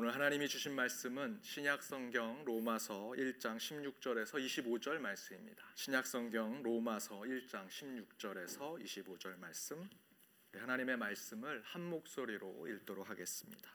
오늘 하나님이 주신 말씀은 신약 성경 로마서 1장 16절에서 25절 말씀입니다. 신약 성경 로마서 1장 16절에서 25절 말씀. 하나님의 말씀을 한 목소리로 읽도록 하겠습니다.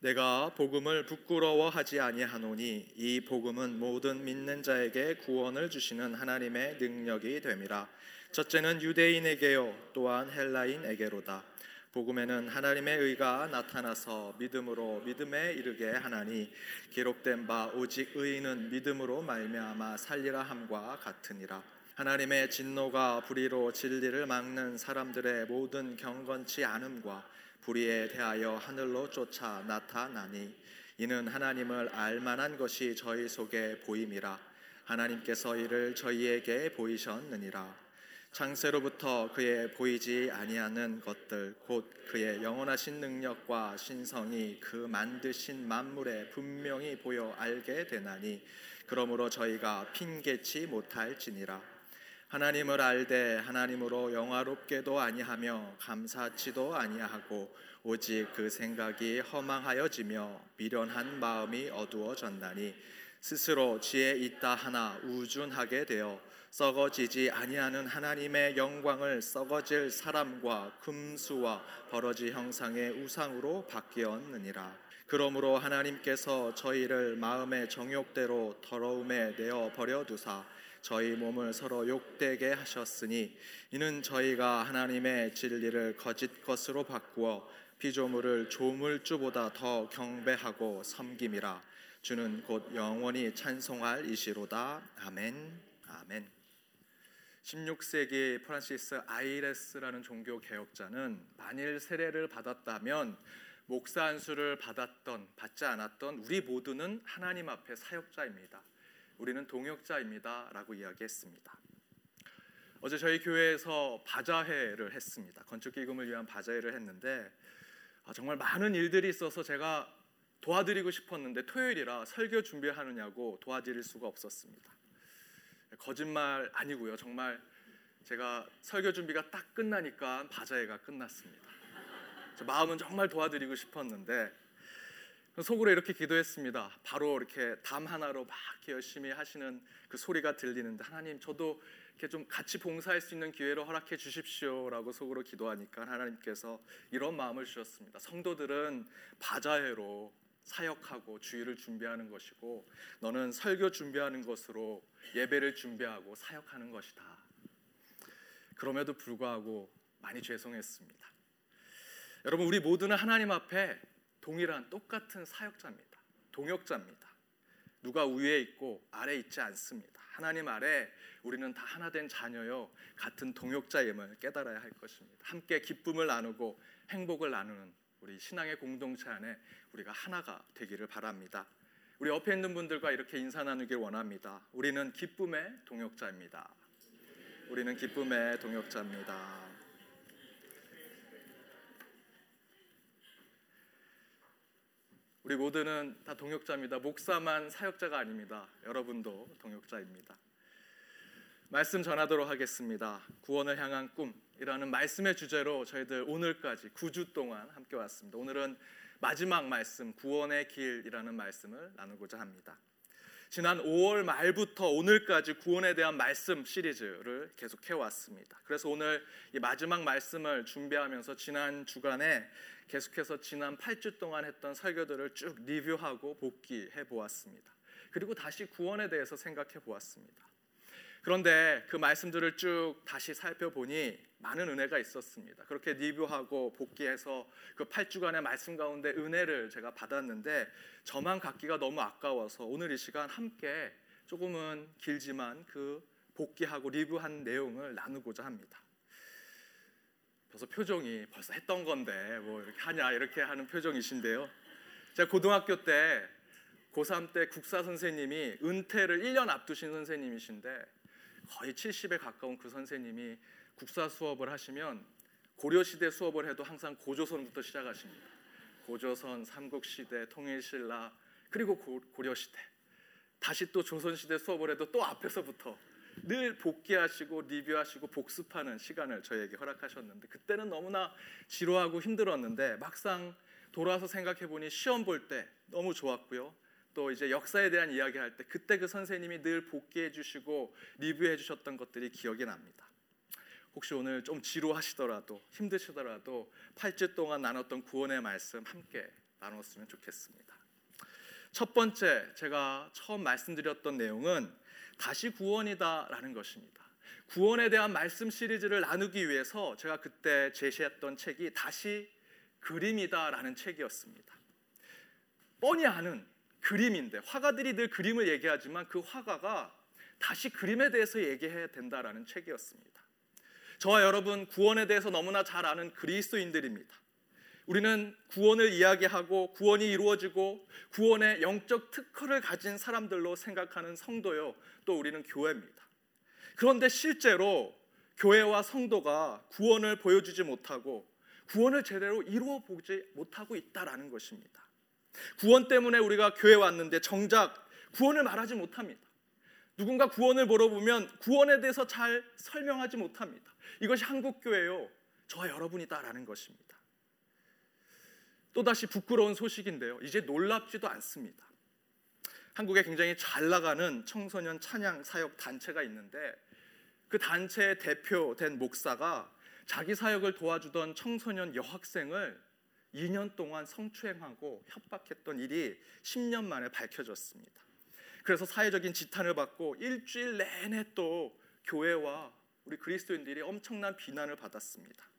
내가 복음을 부끄러워하지 아니하노니 이 복음은 모든 믿는 자에게 구원을 주시는 하나님의 능력이 됨이라. 첫째는 유대인에게요 또한 헬라인에게로다. 복음에는 하나님의 의가 나타나서 믿음으로 믿음에 이르게 하나니 기록된 바 오직 의인은 믿음으로 말미암아 살리라 함과 같으니라. 하나님의 진노가 불의로 진리를 막는 사람들의 모든 경건치 않음과 불의에 대하여 하늘로 쫓아 나타나니 이는 하나님을 알만한 것이 저희 속에 보임이라. 하나님께서 이를 저희에게 보이셨느니라 창세로부터 그의 보이지 아니하는 것들 곧 그의 영원하신 능력과 신성이 그 만드신 만물에 분명히 보여 알게 되나니 그러므로 저희가 핑계치 못할지니라. 하나님을 알되 하나님으로 영화롭게도 아니하며 감사치도 아니하고 오직 그 생각이 허망하여지며 미련한 마음이 어두워졌나니 스스로 지혜 있다 하나 우준하게 되어 썩어지지 아니하는 하나님의 영광을 썩어질 사람과 금수와 버러지 형상의 우상으로 바뀌었느니라. 그러므로 하나님께서 저희를 마음의 정욕대로 더러움에 내어 버려 두사 저희 몸을 서로 욕되게 하셨으니 이는 저희가 하나님의 진리를 거짓 것으로 바꾸어 피조물을 조물주보다 더 경배하고 섬김이라. 주는 곧 영원히 찬송할 이시로다. 아멘. 아멘 16세기 프란시스 아이레스라는 종교 개혁자는 만일 세례를 받았다면 목사 안수를 받았던 받지 않았던 우리 모두는 하나님 앞에 사역자입니다. 우리는 동역자입니다라고 이야기했습니다. 어제 저희 교회에서 바자회를 했습니다. 건축 기금을 위한 바자회를 했는데 아, 정말 많은 일들이 있어서 제가 도와드리고 싶었는데 토요일이라 설교 준비하느냐고 도와드릴 수가 없었습니다. 거짓말 아니고요. 정말 제가 설교 준비가 딱 끝나니까 바자회가 끝났습니다. 마음은 정말 도와드리고 싶었는데 속으로 이렇게 기도했습니다. 바로 이렇게 담 하나로 막 열심히 하시는 그 소리가 들리는데 하나님 저도 이렇게 좀 같이 봉사할 수 있는 기회를 허락해 주십시오라고 속으로 기도하니까 하나님께서 이런 마음을 주셨습니다. 성도들은 바자회로 사역하고 주의를 준비하는 것이고 너는 설교 준비하는 것으로 예배를 준비하고 사역하는 것이다. 그럼에도 불구하고 많이 죄송했습니다. 여러분 우리 모두는 하나님 앞에 동일한 똑같은 사역자입니다. 동역자입니다. 누가 위에 있고 아래 있지 않습니다. 하나님 아래 우리는 다 하나 된 자녀요 같은 동역자임을 깨달아야 할 것입니다. 함께 기쁨을 나누고 행복을 나누는 우리 신앙의 공동체 안에 우리가 하나가 되기를 바랍니다. 우리 옆에 있는 분들과 이렇게 인사 나누길 원합니다. 우리는 기쁨의 동역자입니다. 우리는 기쁨의 동역자입니다. 우리 모두는 다 동역자입니다. 목사만 사역자가 아닙니다. 여러분도 동역자입니다. 말씀 전하도록 하겠습니다. 구원을 향한 꿈 이라는 말씀의 주제로 저희들 오늘까지 9주 동안 함께 왔습니다. 오늘은 마지막 말씀 구원의 길이라는 말씀을 나누고자 합니다. 지난 5월 말부터 오늘까지 구원에 대한 말씀 시리즈를 계속해 왔습니다. 그래서 오늘 이 마지막 말씀을 준비하면서 지난 주간에 계속해서 지난 8주 동안 했던 설교들을 쭉 리뷰하고 복귀해 보았습니다. 그리고 다시 구원에 대해서 생각해 보았습니다. 그런데 그 말씀들을 쭉 다시 살펴보니 많은 은혜가 있었습니다. 그렇게 리뷰하고 복귀해서 그 8주간의 말씀 가운데 은혜를 제가 받았는데 저만 갖기가 너무 아까워서 오늘 이 시간 함께 조금은 길지만 그 복귀하고 리뷰한 내용을 나누고자 합니다. 벌써 표정이 벌써 했던 건데 뭐 이렇게 하냐 이렇게 하는 표정이신데요. 제가 고등학교 때 고3 때 국사 선생님이 은퇴를 1년 앞두신 선생님이신데 거의 70에 가까운 그 선생님이 국사 수업을 하시면 고려 시대 수업을 해도 항상 고조선부터 시작하십니다. 고조선, 삼국시대, 통일신라 그리고 고, 려 시대 다시 또 조선 시대 수업을 해도 또 앞에서부터 늘 복귀하시고 리뷰하시고 복습하는 시간을 저에게 허락하셨는데 그때는 너무나 지루하고 힘들었는데 막상 돌아서 생각해 보니 시험 볼 때 너무 좋았고요. 또 이제 역사에 대한 이야기할 때 그때 그 선생님이 늘 복귀해 주시고 리뷰해 주셨던 것들이 기억이 납니다. 혹시 오늘 좀 지루하시더라도 힘드시더라도 8주 동안 나눴던 구원의 말씀 함께 나눴으면 좋겠습니다. 첫 번째 제가 처음 말씀드렸던 내용은 다시 구원이다라는 것입니다. 구원에 대한 말씀 시리즈를 나누기 위해서 제가 그때 제시했던 책이 다시 그림이다라는 책이었습니다. 뻔히 아는 그림인데 화가들이 늘 그림을 얘기하지만 그 화가가 다시 그림에 대해서 얘기해야 된다라는 책이었습니다. 저와 여러분 구원에 대해서 너무나 잘 아는 그리스도인들입니다. 우리는 구원을 이야기하고 구원이 이루어지고 구원의 영적 특허를 가진 사람들로 생각하는 성도요. 또 우리는 교회입니다. 그런데 실제로 교회와 성도가 구원을 보여주지 못하고 구원을 제대로 이루어 보지 못하고 있다라는 것입니다. 구원 때문에 우리가 교회 왔는데 정작 구원을 말하지 못합니다. 누군가 구원을 물어보면 구원에 대해서 잘 설명하지 못합니다. 이것이 한국 교회요. 저와 여러분이다라는 것입니다. 또다시 부끄러운 소식인데요. 이제 놀랍지도 않습니다. 한국에 굉장히 잘 나가는 청소년 찬양 사역 단체가 있는데 그 단체의 대표된 목사가 자기 사역을 도와주던 청소년 여학생을 2년 동안 성추행하고 협박했던 일이 10년 만에 밝혀졌습니다. 그래서 사회적인 지탄을 받고 일주일 내내 또 교회와 우리 그리스도인들이 엄청난 비난을 받았습니다.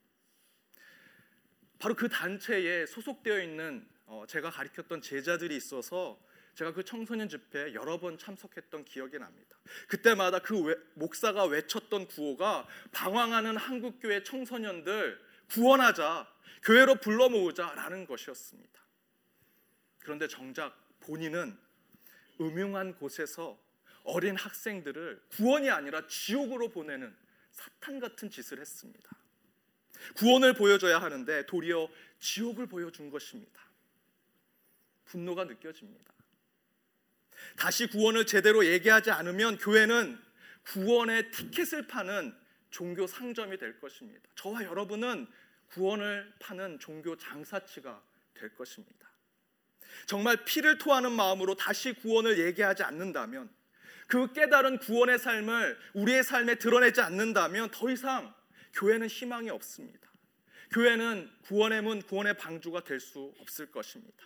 바로 그 단체에 소속되어 있는 어, 제가 가르쳤던 제자들이 있어서 제가 그 청소년 집회에 여러 번 참석했던 기억이 납니다. 그때마다 그 외, 목사가 외쳤던 구호가 방황하는 한국 교회 청소년들 구원하자, 교회로 불러 모으자라는 것이었습니다. 그런데 정작 본인은 음흉한 곳에서 어린 학생들을 구원이 아니라 지옥으로 보내는 사탄 같은 짓을 했습니다. 구원을 보여줘야 하는데 도리어 지옥을 보여준 것입니다. 분노가 느껴집니다. 다시 구원을 제대로 얘기하지 않으면 교회는 구원의 티켓을 파는 종교 상점이 될 것입니다. 저와 여러분은 구원을 파는 종교 장사치가 될 것입니다. 정말 피를 토하는 마음으로 다시 구원을 얘기하지 않는다면 그 깨달은 구원의 삶을 우리의 삶에 드러내지 않는다면 더 이상 교회는 희망이 없습니다. 교회는 구원의 문, 구원의 방주가 될 수 없을 것입니다.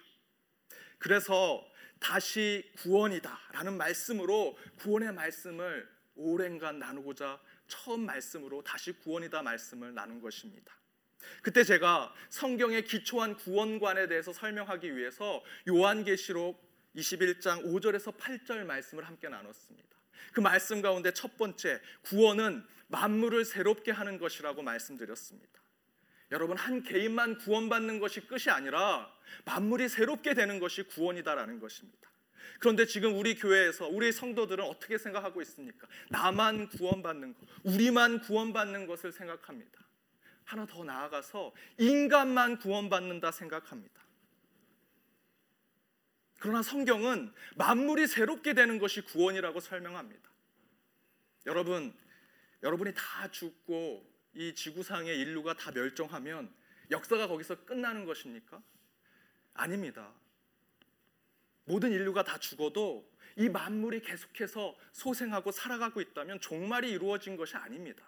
그래서 다시 구원이다라는 말씀으로 구원의 말씀을 오랜간 나누고자 처음 말씀으로 다시 구원이다 말씀을 나눈 것입니다. 그때 제가 성경의 기초한 구원관에 대해서 설명하기 위해서 요한계시록 21장 5절에서 8절 말씀을 함께 나눴습니다. 그 말씀 가운데 첫 번째 구원은 만물을 새롭게 하는 것이라고 말씀드렸습니다. 여러분 한 개인만 구원받는 것이 끝이 아니라 만물이 새롭게 되는 것이 구원이다라는 것입니다. 그런데 지금 우리 교회에서 우리 성도들은 어떻게 생각하고 있습니까? 나만 구원받는 것, 우리만 구원받는 것을 생각합니다. 하나 더 나아가서 인간만 구원받는다 생각합니다. 그러나 성경은 만물이 새롭게 되는 것이 구원이라고 설명합니다. 여러분, 여러분이 다 죽고 이 지구상의 인류가 다 멸종하면 역사가 거기서 끝나는 것입니까? 아닙니다. 모든 인류가 다 죽어도 이 만물이 계속해서 소생하고 살아가고 있다면 종말이 이루어진 것이 아닙니다.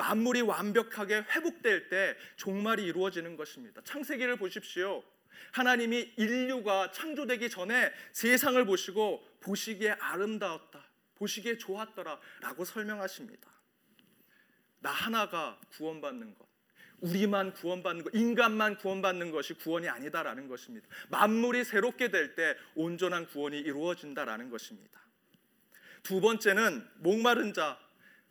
만물이 완벽하게 회복될 때 종말이 이루어지는 것입니다. 창세기를 보십시오. 하나님이 인류가 창조되기 전에 세상을 보시고 보시기에 아름다웠다. 보시기에 좋았더라라고 설명하십니다. 나 하나가 구원받는 것. 우리만 구원받는 것, 인간만 구원받는 것이 구원이 아니다라는 것입니다. 만물이 새롭게 될 때 온전한 구원이 이루어진다라는 것입니다. 두 번째는 목마른 자,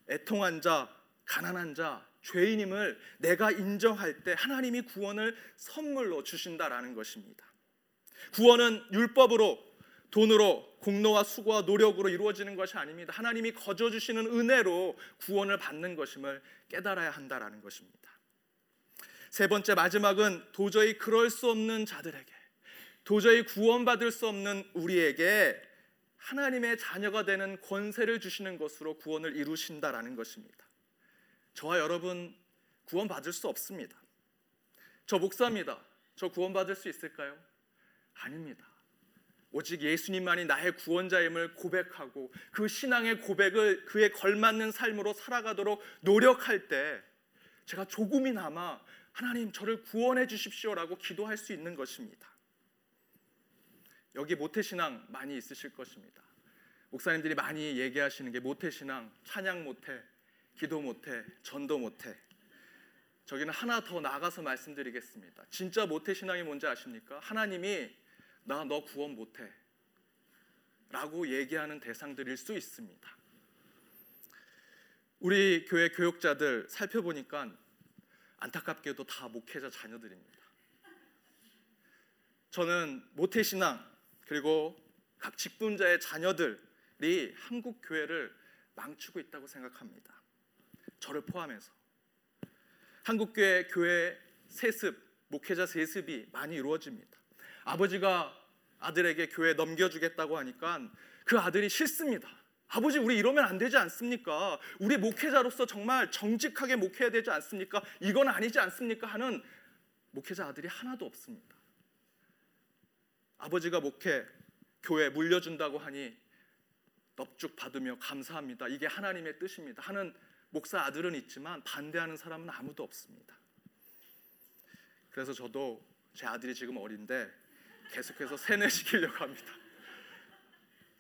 애통한 자, 가난한 자, 죄인임을 내가 인정할 때 하나님이 구원을 선물로 주신다라는 것입니다. 구원은 율법으로 돈으로 공로와 수고와 노력으로 이루어지는 것이 아닙니다. 하나님이 거저 주시는 은혜로 구원을 받는 것임을 깨달아야 한다라는 것입니다. 세 번째 마지막은 도저히 그럴 수 없는 자들에게 도저히 구원받을 수 없는 우리에게 하나님의 자녀가 되는 권세를 주시는 것으로 구원을 이루신다라는 것입니다. 저와 여러분 구원받을 수 없습니다. 저 목사입니다. 저 구원받을 수 있을까요? 아닙니다. 오직 예수님만이 나의 구원자임을 고백하고 그 신앙의 고백을 그에 걸맞는 삶으로 살아가도록 노력할 때 제가 조금이나마 하나님 저를 구원해 주십시오라고 기도할 수 있는 것입니다. 여기 모태신앙 많이 있으실 것입니다. 목사님들이 많이 얘기하시는 게 모태신앙, 찬양 못해, 기도 못해, 전도 못해. 저기는 하나 더 나가서 말씀드리겠습니다. 진짜 모태 신앙이 뭔지 아십니까? 하나님이 나 너 구원 못해. 라고 얘기하는 대상들일 수 있습니다. 우리 교회 교육자들 살펴보니까 안타깝게도 다 목회자 자녀들입니다. 저는 모태신앙 그리고 각 직분자의 자녀들이 한국 교회를 망치고 있다고 생각합니다. 저를 포함해서 한국 교회 교회 세습 목회자 세습이 많이 이루어집니다. 아버지가 아들에게 교회 넘겨주겠다고 하니까 그 아들이 싫습니다. 아버지 우리 이러면 안 되지 않습니까? 우리 목회자로서 정말 정직하게 목회해야 되지 않습니까? 이건 아니지 않습니까? 하는 목회자 아들이 하나도 없습니다. 아버지가 목회 교회 물려준다고 하니 넙죽 받으며 감사합니다. 이게 하나님의 뜻입니다. 하는 목사 아들은 있지만 반대하는 사람은 아무도 없습니다. 그래서 저도 제 아들이 지금 어린데 계속해서 세뇌시키려고 합니다.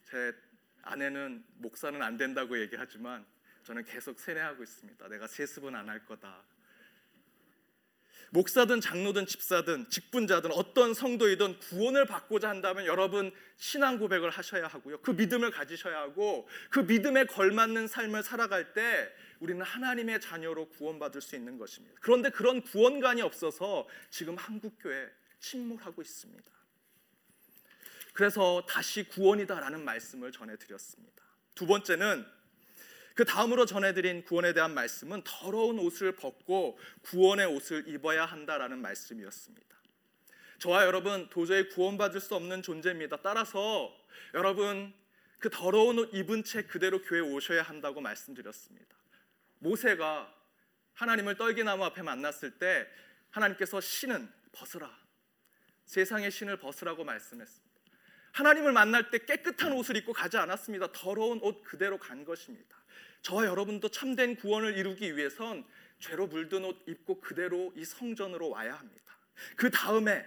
제 아내는 목사는 안 된다고 얘기하지만 저는 계속 세뇌하고 있습니다. 내가 세습은 안 할 거다. 목사든 장로든 집사든 직분자든 어떤 성도이든 구원을 받고자 한다면 여러분 신앙 고백을 하셔야 하고요. 그 믿음을 가지셔야 하고 그 믿음에 걸맞는 삶을 살아갈 때 우리는 하나님의 자녀로 구원받을 수 있는 것입니다. 그런데 그런 구원관이 없어서 지금 한국 교회 침몰하고 있습니다. 그래서 다시 구원이다라는 말씀을 전해드렸습니다. 두 번째는 그 다음으로 전해드린 구원에 대한 말씀은 더러운 옷을 벗고 구원의 옷을 입어야 한다라는 말씀이었습니다. 저와 여러분 도저히 구원받을 수 없는 존재입니다. 따라서 여러분 그 더러운 옷 입은 채 그대로 교회 오셔야 한다고 말씀드렸습니다. 모세가 하나님을 떨기나무 앞에 만났을 때 하나님께서 신은 벗으라 세상의 신을 벗으라고 말씀했습니다. 하나님을 만날 때 깨끗한 옷을 입고 가지 않았습니다. 더러운 옷 그대로 간 것입니다. 저와 여러분도 참된 구원을 이루기 위해선 죄로 물든 옷 입고 그대로 이 성전으로 와야 합니다. 그 다음에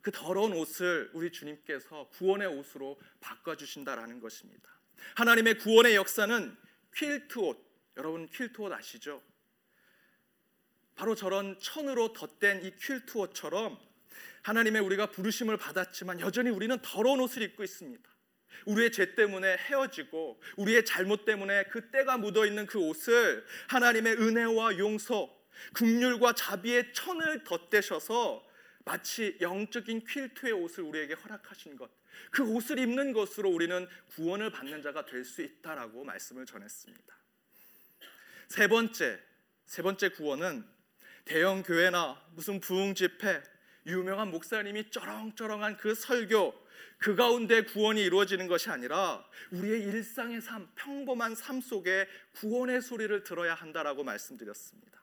그 더러운 옷을 우리 주님께서 구원의 옷으로 바꿔 주신다라는 것입니다. 하나님의 구원의 역사는 퀼트 옷. 여러분 퀼트 옷 아시죠? 바로 저런 천으로 덧댄 이 퀼트 옷처럼 하나님의 우리가 부르심을 받았지만 여전히 우리는 더러운 옷을 입고 있습니다. 우리의 죄 때문에 헤어지고 우리의 잘못 때문에 그 때가 묻어 있는 그 옷을 하나님의 은혜와 용서, 긍휼과 자비의 천을 덧대셔서 마치 영적인 퀼트의 옷을 우리에게 허락하신 것. 그 옷을 입는 것으로 우리는 구원을 받는 자가 될 수 있다라고 말씀을 전했습니다. 세 번째, 세 번째 구원은 대형 교회나 무슨 부흥 집회 유명한 목사님이 쩌렁쩌렁한 그 설교 그 가운데 구원이 이루어지는 것이 아니라 우리의 일상의 삶, 평범한 삶 속에 구원의 소리를 들어야 한다라고 말씀드렸습니다.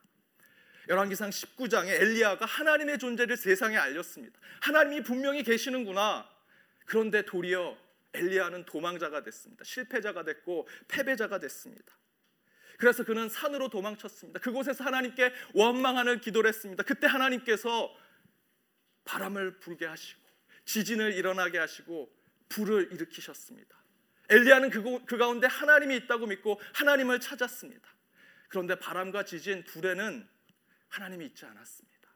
열왕기상 19장에 엘리야가 하나님의 존재를 세상에 알렸습니다. 하나님이 분명히 계시는구나. 그런데 도리어 엘리야는 도망자가 됐습니다. 실패자가 됐고 패배자가 됐습니다. 그래서 그는 산으로 도망쳤습니다. 그곳에서 하나님께 원망하는 기도를 했습니다. 그때 하나님께서 바람을 불게 하시고 지진을 일어나게 하시고 불을 일으키셨습니다. 엘리야는 그, 그 가운데 하나님이 있다고 믿고 하나님을 찾았습니다. 그런데 바람과 지진 불에는 하나님이 있지 않았습니다.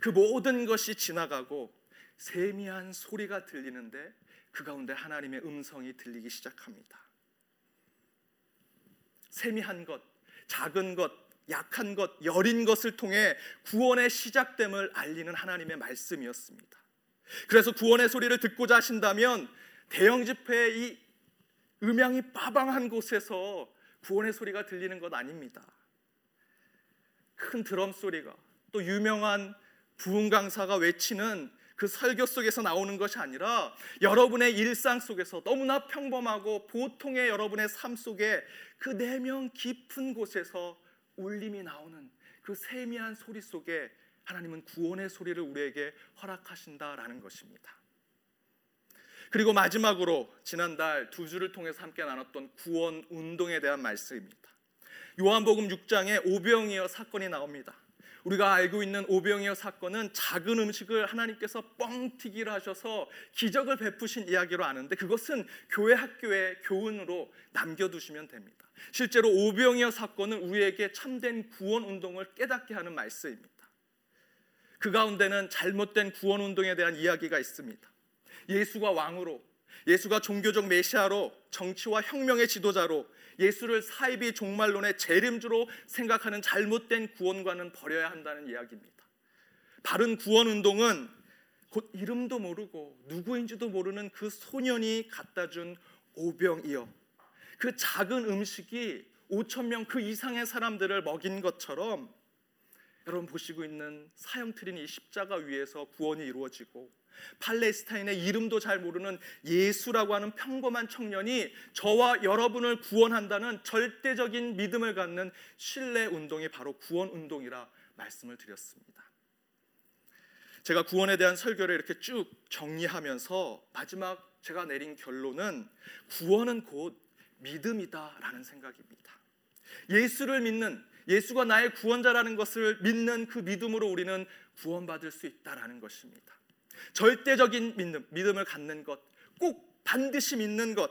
그 모든 것이 지나가고 세미한 소리가 들리는데 그 가운데 하나님의 음성이 들리기 시작합니다. 세미한 것, 작은 것, 약한 것, 여린 것을 통해 구원의 시작됨을 알리는 하나님의 말씀이었습니다. 그래서 구원의 소리를 듣고자 하신다면 대형 집회의 이 음향이 빠방한 곳에서 구원의 소리가 들리는 것 아닙니다. 큰 드럼 소리가 또 유명한 부흥 강사가 외치는 그 설교 속에서 나오는 것이 아니라 여러분의 일상 속에서 너무나 평범하고 보통의 여러분의 삶 속에 그 내면 깊은 곳에서 울림이 나오는 그 세미한 소리 속에 하나님은 구원의 소리를 우리에게 허락하신다라는 것입니다. 그리고 마지막으로 지난달 두 주를 통해서 함께 나눴던 구원 운동에 대한 말씀입니다. 요한복음 6장에 오병이어 사건이 나옵니다. 우리가 알고 있는 오병이어 사건은 작은 음식을 하나님께서 뻥튀기를 하셔서 기적을 베푸신 이야기로 아는데 그것은 교회 학교의 교훈으로 남겨두시면 됩니다. 실제로 오병이어 사건은 우리에게 참된 구원 운동을 깨닫게 하는 말씀입니다. 그 가운데는 잘못된 구원 운동에 대한 이야기가 있습니다. 예수가 왕으로, 예수가 종교적 메시아로, 정치와 혁명의 지도자로, 예수를 사이비 종말론의 재림주로 생각하는 잘못된 구원과는 버려야 한다는 이야기입니다. 바른 구원 운동은 곧 이름도 모르고 누구인지도 모르는 그 소년이 갖다 준 오병이어 그 작은 음식이 5천 명 그 이상의 사람들을 먹인 것처럼 여러분 보시고 있는 사형틀인 이 십자가 위에서 구원이 이루어지고 팔레스타인의 이름도 잘 모르는 예수라고 하는 평범한 청년이 저와 여러분을 구원한다는 절대적인 믿음을 갖는 신뢰 운동이 바로 구원 운동이라 말씀을 드렸습니다. 제가 구원에 대한 설교를 이렇게 쭉 정리하면서 마지막 제가 내린 결론은 구원은 곧 믿음이다라는 생각입니다. 예수를 믿는 예수가 나의 구원자라는 것을 믿는 그 믿음으로 우리는 구원받을 수 있다라는 것입니다. 절대적인 믿음, 믿음을 갖는 것, 꼭 반드시 믿는 것,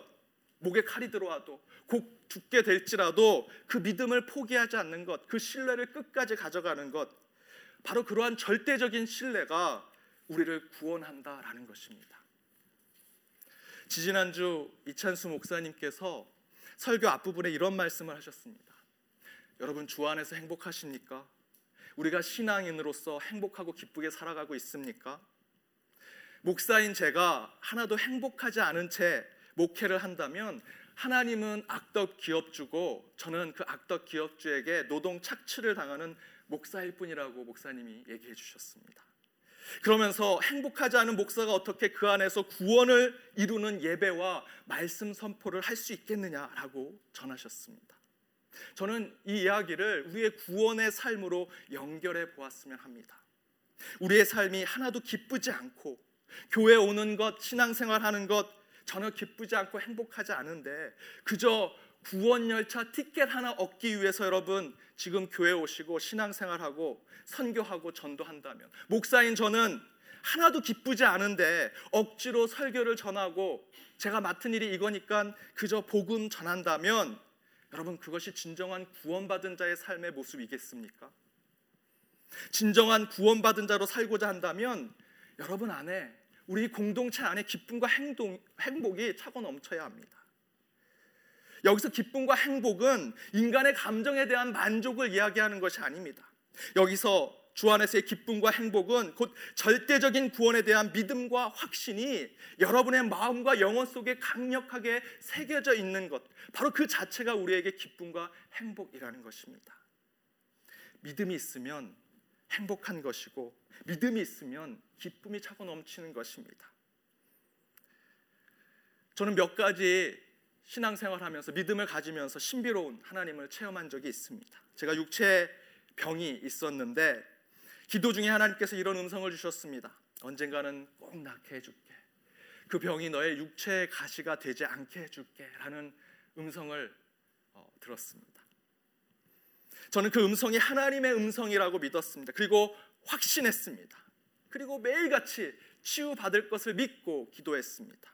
목에 칼이 들어와도 곧 죽게 될지라도 그 믿음을 포기하지 않는 것, 그 신뢰를 끝까지 가져가는 것, 바로 그러한 절대적인 신뢰가 우리를 구원한다라는 것입니다. 지지난주 이찬수 목사님께서 설교 앞부분에 이런 말씀을 하셨습니다. 여러분 주 안에서 행복하십니까? 우리가 신앙인으로서 행복하고 기쁘게 살아가고 있습니까? 목사인 제가 하나도 행복하지 않은 채 목회를 한다면 하나님은 악덕 기업주고 저는 그 악덕 기업주에게 노동 착취를 당하는 목사일 뿐이라고 목사님이 얘기해 주셨습니다. 그러면서 행복하지 않은 목사가 어떻게 그 안에서 구원을 이루는 예배와 말씀 선포를 할 수 있겠느냐라고 전하셨습니다. 저는 이 이야기를 우리의 구원의 삶으로 연결해 보았으면 합니다. 우리의 삶이 하나도 기쁘지 않고 교회 오는 것, 신앙생활 하는 것 전혀 기쁘지 않고 행복하지 않은데 그저 구원 열차 티켓 하나 얻기 위해서 여러분 지금 교회 오시고 신앙생활하고 선교하고 전도한다면 목사인 저는 하나도 기쁘지 않은데 억지로 설교를 전하고 제가 맡은 일이 이거니까 그저 복음 전한다면 여러분 그것이 진정한 구원받은 자의 삶의 모습이겠습니까? 진정한 구원받은 자로 살고자 한다면 여러분 안에 우리 공동체 안에 기쁨과 행동, 행복이 차고 넘쳐야 합니다. 여기서 기쁨과 행복은 인간의 감정에 대한 만족을 이야기하는 것이 아닙니다. 여기서 주 안에서의 기쁨과 행복은 곧 절대적인 구원에 대한 믿음과 확신이 여러분의 마음과 영혼 속에 강력하게 새겨져 있는 것. 바로 그 자체가 우리에게 기쁨과 행복이라는 것입니다. 믿음이 있으면 행복한 것이고 믿음이 있으면 기쁨이 차고 넘치는 것입니다. 저는 몇 가지 신앙생활하면서 믿음을 가지면서 신비로운 하나님을 체험한 적이 있습니다. 제가 육체 병이 있었는데 기도 중에 하나님께서 이런 음성을 주셨습니다. 언젠가는 꼭 낫게 해줄게. 그 병이 너의 육체의 가시가 되지 않게 해줄게라는 음성을 어, 들었습니다. 저는 그 음성이 하나님의 음성이라고 믿었습니다. 그리고 확신했습니다. 그리고 매일같이 치유받을 것을 믿고 기도했습니다.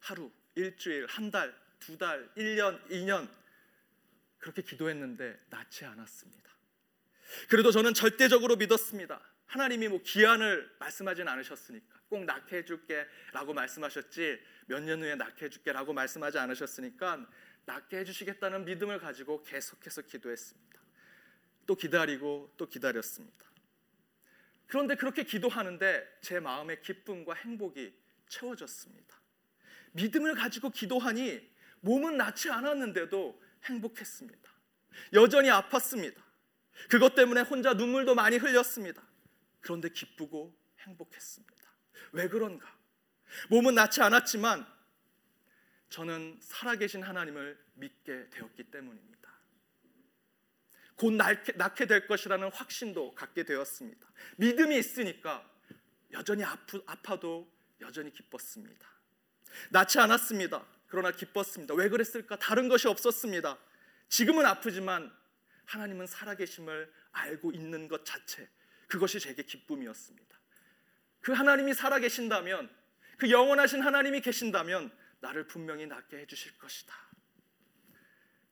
하루, 일주일, 한 달, 두 달, 1년, 2년 그렇게 기도했는데 낫지 않았습니다. 그래도 저는 절대적으로 믿었습니다. 하나님이 뭐 기한을 말씀하진 않으셨으니까 꼭 낫게 해줄게라고 말씀하셨지 몇 년 후에 낫게 해줄게라고 말씀하지 않으셨으니까 낫게 해주시겠다는 믿음을 가지고 계속해서 기도했습니다. 또 기다리고 또 기다렸습니다. 그런데 그렇게 기도하는데 제 마음의 기쁨과 행복이 채워졌습니다. 믿음을 가지고 기도하니 몸은 낫지 않았는데도 행복했습니다. 여전히 아팠습니다. 그것 때문에 혼자 눈물도 많이 흘렸습니다. 그런데 기쁘고 행복했습니다. 왜 그런가? 몸은 낫지 않았지만 저는 살아계신 하나님을 믿게 되었기 때문입니다. 곧 낳게, 낳게 될 것이라는 확신도 갖게 되었습니다. 믿음이 있으니까 여전히 아프, 아파도 여전히 기뻤습니다. 낳지 않았습니다. 그러나 기뻤습니다. 왜 그랬을까? 다른 것이 없었습니다. 지금은 아프지만 하나님은 살아계심을 알고 있는 것 자체 그것이 제게 기쁨이었습니다. 그 하나님이 살아계신다면 그 영원하신 하나님이 계신다면 나를 분명히 낫게 해주실 것이다.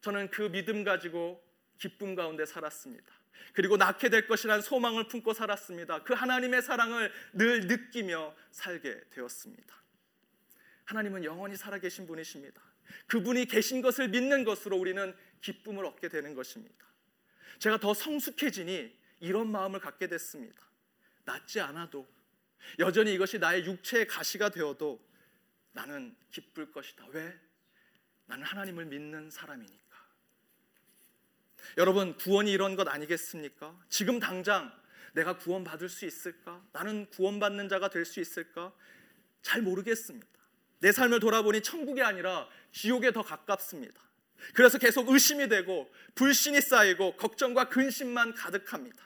저는 그 믿음 가지고 기쁨 가운데 살았습니다. 그리고 낳게 될 것이란 소망을 품고 살았습니다. 그 하나님의 사랑을 늘 느끼며 살게 되었습니다. 하나님은 영원히 살아계신 분이십니다. 그분이 계신 것을 믿는 것으로 우리는 기쁨을 얻게 되는 것입니다. 제가 더 성숙해지니 이런 마음을 갖게 됐습니다. 낫지 않아도 여전히 이것이 나의 육체의 가시가 되어도 나는 기쁠 것이다. 왜? 나는 하나님을 믿는 사람이니까. 여러분, 구원이 이런 것 아니겠습니까? 지금 당장 내가 구원받을 수 있을까? 나는 구원받는 자가 될 수 있을까? 잘 모르겠습니다. 내 삶을 돌아보니 천국이 아니라 지옥에 더 가깝습니다. 그래서 계속 의심이 되고 불신이 쌓이고 걱정과 근심만 가득합니다.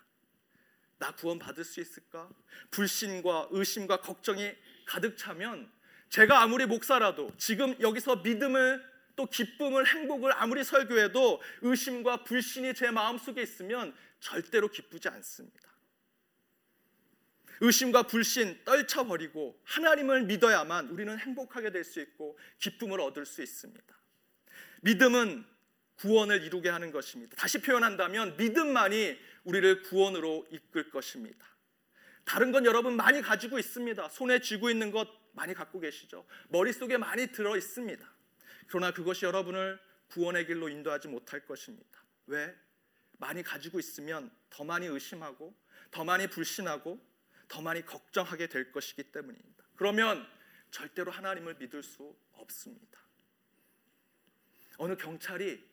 나 구원받을 수 있을까? 불신과 의심과 걱정이 가득 차면 제가 아무리 목사라도 지금 여기서 믿음을 또 기쁨을 행복을 아무리 설교해도 의심과 불신이 제 마음속에 있으면 절대로 기쁘지 않습니다. 의심과 불신 떨쳐버리고 하나님을 믿어야만 우리는 행복하게 될 수 있고 기쁨을 얻을 수 있습니다. 믿음은 구원을 이루게 하는 것입니다. 다시 표현한다면 믿음만이 우리를 구원으로 이끌 것입니다. 다른 건 여러분 많이 가지고 있습니다. 손에 쥐고 있는 것 많이 갖고 계시죠. 머릿속에 많이 들어 있습니다. 그러나 그것이 여러분을 구원의 길로 인도하지 못할 것입니다. 왜? 많이 가지고 있으면 더 많이 의심하고 더 많이 불신하고 더 많이 걱정하게 될 것이기 때문입니다. 그러면 절대로 하나님을 믿을 수 없습니다. 어느 경찰이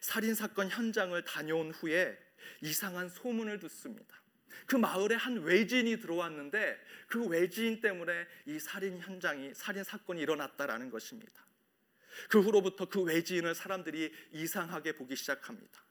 살인 사건 현장을 다녀온 후에 이상한 소문을 듣습니다. 그 마을에 한 외지인이 들어왔는데 그 외지인 때문에 이 살인 현장이 살인 사건이 일어났다라는 것입니다. 그 후로부터 그 외지인을 사람들이 이상하게 보기 시작합니다.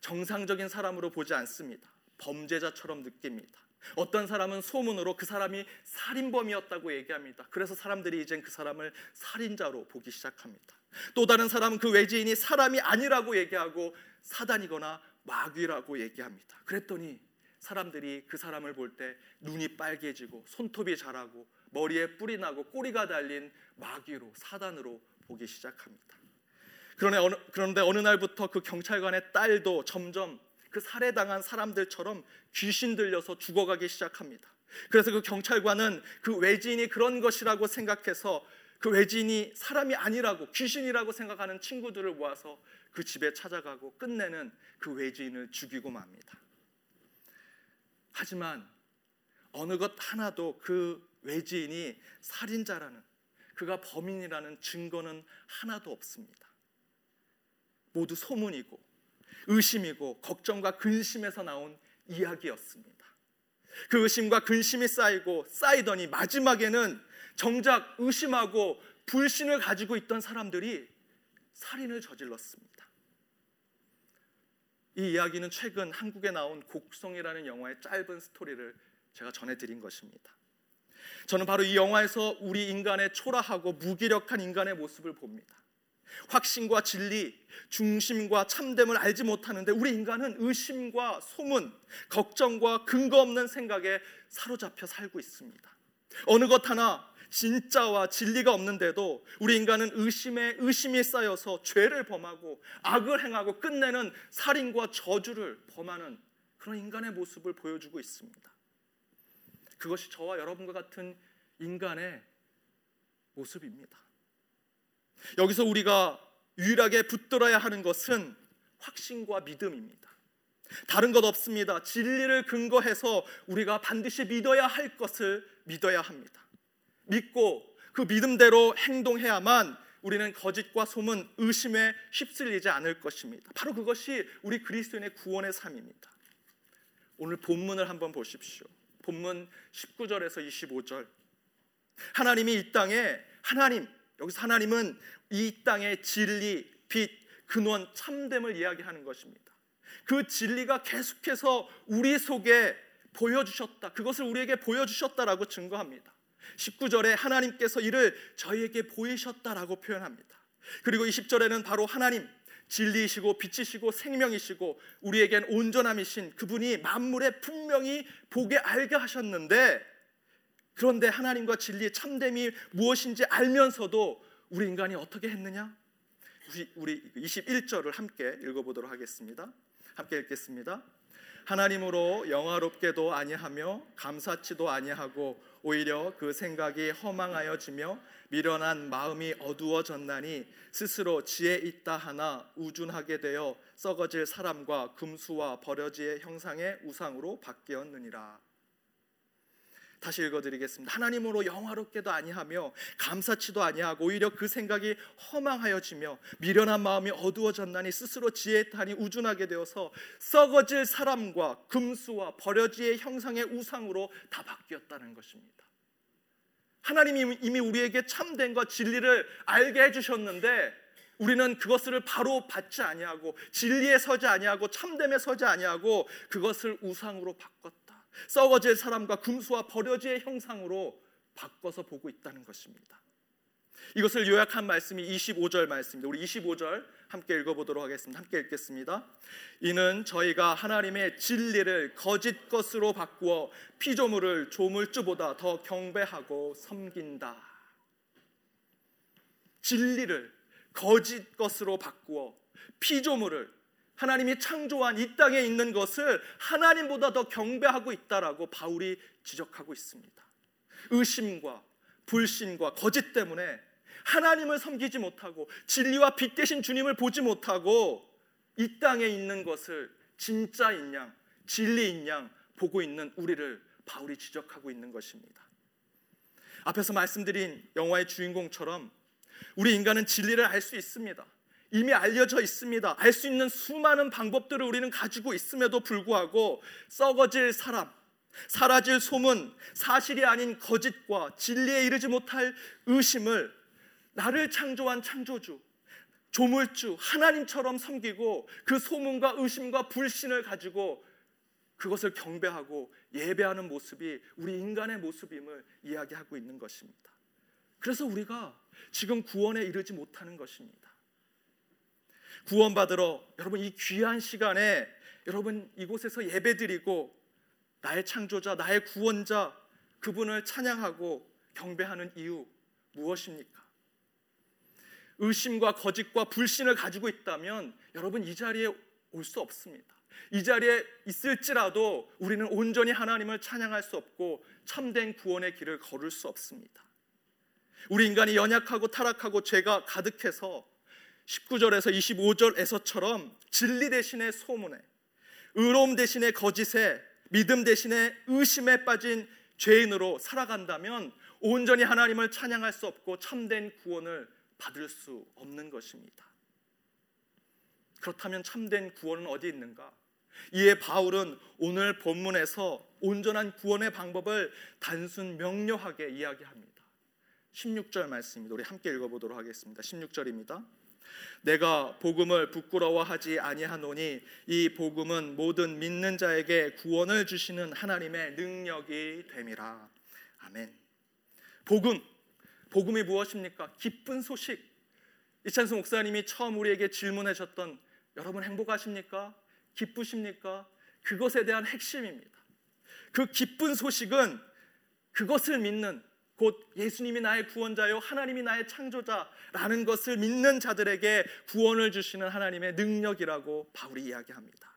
정상적인 사람으로 보지 않습니다. 범죄자처럼 느낍니다. 어떤 사람은 소문으로 그 사람이 살인범이었다고 얘기합니다. 그래서 사람들이 이젠 그 사람을 살인자로 보기 시작합니다. 또 다른 사람은 그 외지인이 사람이 아니라고 얘기하고 사단이거나 마귀라고 얘기합니다. 그랬더니 사람들이 그 사람을 볼 때 눈이 빨개지고 손톱이 자라고 머리에 뿔이 나고 꼬리가 달린 마귀로 사단으로 보기 시작합니다. 그런데 어느, 그런데 어느 날부터 그 경찰관의 딸도 점점 그 살해당한 사람들처럼 귀신 들려서 죽어가기 시작합니다. 그래서 그 경찰관은 그 외지인이 그런 것이라고 생각해서 그 외지인이 사람이 아니라고 귀신이라고 생각하는 친구들을 모아서 그 집에 찾아가고 끝내는 그 외지인을 죽이고 맙니다. 하지만 어느 것 하나도 그 외지인이 살인자라는 그가 범인이라는 증거는 하나도 없습니다. 모두 소문이고 의심이고 걱정과 근심에서 나온 이야기였습니다. 그 의심과 근심이 쌓이고 쌓이더니 마지막에는 정작 의심하고 불신을 가지고 있던 사람들이 살인을 저질렀습니다. 이 이야기는 최근 한국에 나온 곡성이라는 영화의 짧은 스토리를 제가 전해드린 것입니다. 저는 바로 이 영화에서 우리 인간의 초라하고 무기력한 인간의 모습을 봅니다. 확신과 진리, 중심과 참됨을 알지 못하는데 우리 인간은 의심과 소문, 걱정과 근거 없는 생각에 사로잡혀 살고 있습니다. 어느 것 하나 진짜와 진리가 없는데도 우리 인간은 의심에 의심이 쌓여서 죄를 범하고 악을 행하고 끝내는 살인과 저주를 범하는 그런 인간의 모습을 보여주고 있습니다. 그것이 저와 여러분과 같은 인간의 모습입니다. 여기서 우리가 유일하게 붙들어야 하는 것은 확신과 믿음입니다. 다른 것 없습니다. 진리를 근거해서 우리가 반드시 믿어야 할 것을 믿어야 합니다. 믿고 그 믿음대로 행동해야만 우리는 거짓과 소문, 의심에 휩쓸리지 않을 것입니다. 바로 그것이 우리 그리스도인의 구원의 삶입니다. 오늘 본문을 한번 보십시오. 본문 19절에서 25절. 하나님이 이 땅에 하나님 여기서 하나님은 이 땅의 진리, 빛, 근원, 참됨을 이야기하는 것입니다. 그 진리가 계속해서 우리 속에 보여주셨다. 그것을 우리에게 보여주셨다라고 증거합니다. 19절에 하나님께서 이를 저희에게 보이셨다라고 표현합니다. 그리고 20절에는 바로 하나님 진리이시고 빛이시고 생명이시고 우리에겐 온전함이신 그분이 만물에 분명히 보게 알게 하셨는데 그런데 하나님과 진리의 참됨이 무엇인지 알면서도 우리 인간이 어떻게 했느냐? 우리, 우리 21절을 함께 읽어보도록 하겠습니다. 함께 읽겠습니다. 하나님으로 영화롭게도 아니하며 감사치도 아니하고 오히려 그 생각이 허망하여지며 미련한 마음이 어두워졌나니 스스로 지혜 있다 하나 우준하게 되어 썩어질 사람과 금수와 버려지의 형상의 우상으로 바뀌었느니라. 다시 읽어드리겠습니다. 하나님으로 영화롭게도 아니하며 감사치도 아니하고 오히려 그 생각이 허망하여지며 미련한 마음이 어두워졌나니 스스로 지혜타니 우준하게 되어서 썩어질 사람과 금수와 버려지의 형상의 우상으로 다 바뀌었다는 것입니다. 하나님이 이미 우리에게 참된과 진리를 알게 해주셨는데 우리는 그것을 바로 받지 아니하고 진리에 서지 아니하고 참됨에 서지 아니하고 그것을 우상으로 바꿨다. 썩어질 사람과 금수와 버려지의 형상으로 바꿔서 보고 있다는 것입니다. 이것을 요약한 말씀이 25절 말씀입니다. 우리 25절 함께 읽어보도록 하겠습니다. 함께 읽겠습니다. 이는 저희가 하나님의 진리를 거짓 것으로 바꾸어 피조물을 조물주보다 더 경배하고 섬긴다. 진리를 거짓 것으로 바꾸어 피조물을 하나님이 창조한 이 땅에 있는 것을 하나님보다 더 경배하고 있다라고 바울이 지적하고 있습니다. 의심과 불신과 거짓 때문에 하나님을 섬기지 못하고 진리와 빛 대신 주님을 보지 못하고 이 땅에 있는 것을 진짜인 양, 진리인 양 보고 있는 우리를 바울이 지적하고 있는 것입니다. 앞에서 말씀드린 영화의 주인공처럼 우리 인간은 진리를 알 수 있습니다. 이미 알려져 있습니다. 알 수 있는 수많은 방법들을 우리는 가지고 있음에도 불구하고 썩어질 사람, 사라질 소문, 사실이 아닌 거짓과 진리에 이르지 못할 의심을 나를 창조한 창조주, 조물주, 하나님처럼 섬기고 그 소문과 의심과 불신을 가지고 그것을 경배하고 예배하는 모습이 우리 인간의 모습임을 이야기하고 있는 것입니다. 그래서 우리가 지금 구원에 이르지 못하는 것입니다. 구원받으러 여러분 이 귀한 시간에 여러분 이곳에서 예배드리고 나의 창조자, 나의 구원자 그분을 찬양하고 경배하는 이유 무엇입니까? 의심과 거짓과 불신을 가지고 있다면 여러분 이 자리에 올 수 없습니다. 이 자리에 있을지라도 우리는 온전히 하나님을 찬양할 수 없고 참된 구원의 길을 걸을 수 없습니다. 우리 인간이 연약하고 타락하고 죄가 가득해서 19절에서 25절에서처럼 진리 대신에 소문에 의로움 대신에 거짓에 믿음 대신에 의심에 빠진 죄인으로 살아간다면 온전히 하나님을 찬양할 수 없고 참된 구원을 받을 수 없는 것입니다. 그렇다면 참된 구원은 어디 있는가? 이에 바울은 오늘 본문에서 온전한 구원의 방법을 단순 명료하게 이야기합니다. 16절 말씀입니다. 우리 함께 읽어보도록 하겠습니다. 16절입니다. 내가 복음을 부끄러워하지 아니하노니 이 복음은 모든 믿는 자에게 구원을 주시는 하나님의 능력이 됨이라. 아멘. 복음 복음이 무엇입니까? 기쁜 소식. 이찬수 목사님이 처음 우리에게 질문하셨던 여러분 행복하십니까? 기쁘십니까? 그것에 대한 핵심입니다. 그 기쁜 소식은 그것을 믿는 곧 예수님이 나의 구원자요 하나님이 나의 창조자라는 것을 믿는 자들에게 구원을 주시는 하나님의 능력이라고 바울이 이야기합니다.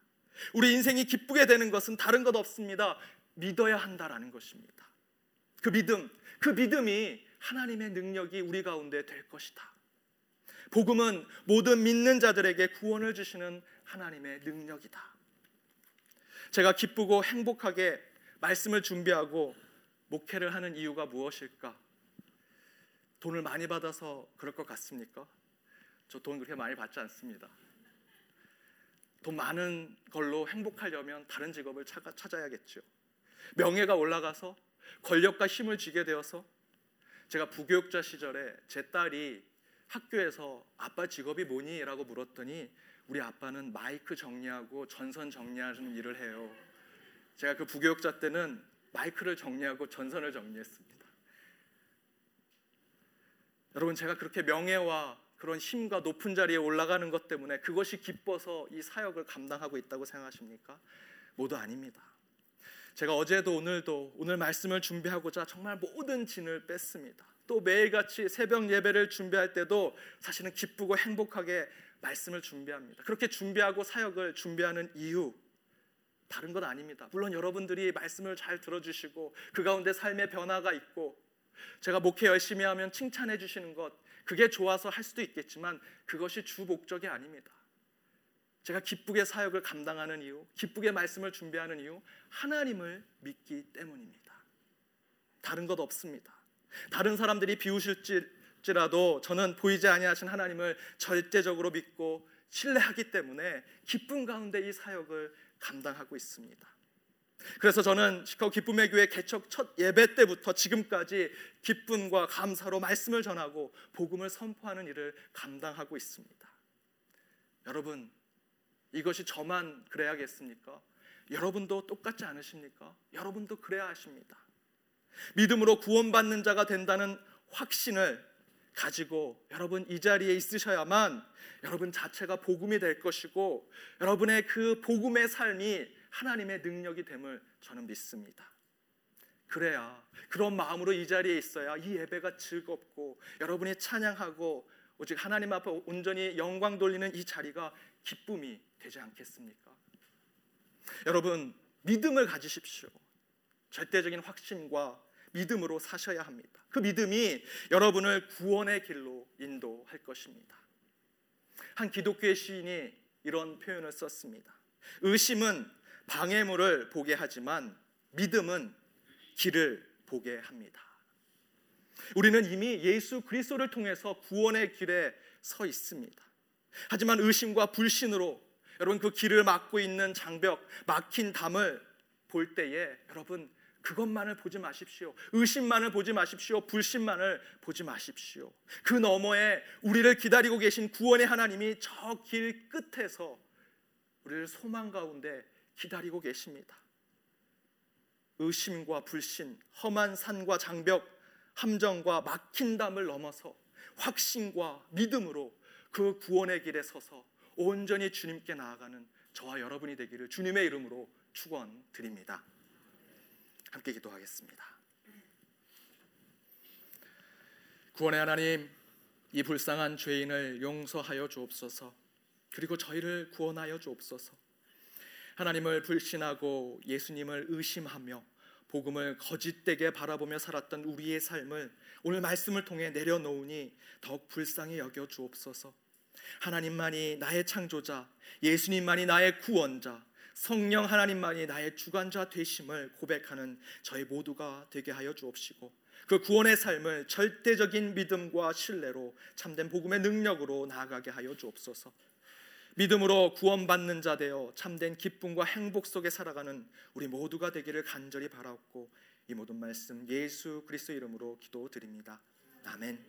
우리 인생이 기쁘게 되는 것은 다른 것 없습니다. 믿어야 한다라는 것입니다. 그 믿음, 그 믿음이 하나님의 능력이 우리 가운데 될 것이다. 복음은 모든 믿는 자들에게 구원을 주시는 하나님의 능력이다. 제가 기쁘고 행복하게 말씀을 준비하고 목회를 하는 이유가 무엇일까? 돈을 많이 받아서 그럴 것 같습니까? 저 돈 그렇게 많이 받지 않습니다. 돈 많은 걸로 행복하려면 다른 직업을 찾아야겠죠. 명예가 올라가서 권력과 힘을 쥐게 되어서 제가 부교육자 시절에 제 딸이 학교에서 아빠 직업이 뭐니? 라고 물었더니 우리 아빠는 마이크 정리하고 전선 정리하는 일을 해요. 제가 그 부교육자 때는 마이크를 정리하고 전선을 정리했습니다. 여러분 제가 그렇게 명예와 그런 힘과 높은 자리에 올라가는 것 때문에 그것이 기뻐서 이 사역을 감당하고 있다고 생각하십니까? 모두 아닙니다. 제가 어제도 오늘도 오늘 말씀을 준비하고자 정말 모든 진을 뺐습니다. 또 매일같이 새벽 예배를 준비할 때도 사실은 기쁘고 행복하게 말씀을 준비합니다. 그렇게 준비하고 사역을 준비하는 이유 다른 것 아닙니다. 물론 여러분들이 말씀을 잘 들어주시고 그 가운데 삶의 변화가 있고 제가 목회 열심히 하면 칭찬해 주시는 것 그게 좋아서 할 수도 있겠지만 그것이 주 목적이 아닙니다. 제가 기쁘게 사역을 감당하는 이유, 기쁘게 말씀을 준비하는 이유 하나님을 믿기 때문입니다. 다른 것 없습니다. 다른 사람들이 비우실지라도 저는 보이지 아니하신 하나님을 절대적으로 믿고 신뢰하기 때문에 기쁨 가운데 이 사역을 감당하고 있습니다. 그래서 저는 시카고 기쁨의 교회 개척 첫 예배 때부터 지금까지 기쁨과 감사로 말씀을 전하고 복음을 선포하는 일을 감당하고 있습니다. 여러분, 이것이 저만 그래야겠습니까? 여러분도 똑같지 않으십니까? 여러분도 그래야 하십니다. 믿음으로 구원받는 자가 된다는 확신을 가지고 여러분 이 자리에 있으셔야만 여러분 자체가 복음이 될 것이고 여러분의 그 복음의 삶이 하나님의 능력이 됨을 저는 믿습니다. 그래야 그런 마음으로 이 자리에 있어야 이 예배가 즐겁고 여러분이 찬양하고 오직 하나님 앞에 온전히 영광 돌리는 이 자리가 기쁨이 되지 않겠습니까? 여러분 믿음을 가지십시오. 절대적인 확신과 믿음으로 사셔야 합니다. 그 믿음이 여러분을 구원의 길로 인도할 것입니다. 한 기독교의 시인이 이런 표현을 썼습니다. 의심은 방해물을 보게 하지만 믿음은 길을 보게 합니다. 우리는 이미 예수 그리스도를 통해서 구원의 길에 서 있습니다. 하지만 의심과 불신으로 여러분 그 길을 막고 있는 장벽, 막힌 담을 볼 때에 여러분 그것만을 보지 마십시오. 의심만을 보지 마십시오. 불신만을 보지 마십시오. 그 너머에 우리를 기다리고 계신 구원의 하나님이 저 길 끝에서 우리를 소망 가운데 기다리고 계십니다. 의심과 불신, 험한 산과 장벽, 함정과 막힌 담을 넘어서 확신과 믿음으로 그 구원의 길에 서서 온전히 주님께 나아가는 저와 여러분이 되기를 주님의 이름으로 축원드립니다. 함께 기도하겠습니다. 구원의 하나님, 이 불쌍한 죄인을 용서하여 주옵소서. 그리고 저희를 구원하여 주옵소서. 하나님을 불신하고 예수님을 의심하며 복음을 거짓되게 바라보며 살았던 우리의 삶을 오늘 말씀을 통해 내려놓으니 더욱 불쌍히 여겨 주옵소서. 하나님만이 나의 창조자, 예수님만이 나의 구원자, 성령 하나님만이 나의 주관자 되심을 고백하는 저희 모두가 되게 하여 주옵시고 그 구원의 삶을 절대적인 믿음과 신뢰로 참된 복음의 능력으로 나아가게 하여 주옵소서. 믿음으로 구원받는 자 되어 참된 기쁨과 행복 속에 살아가는 우리 모두가 되기를 간절히 바라옵고 이 모든 말씀 예수 그리스도 이름으로 기도드립니다. 아멘.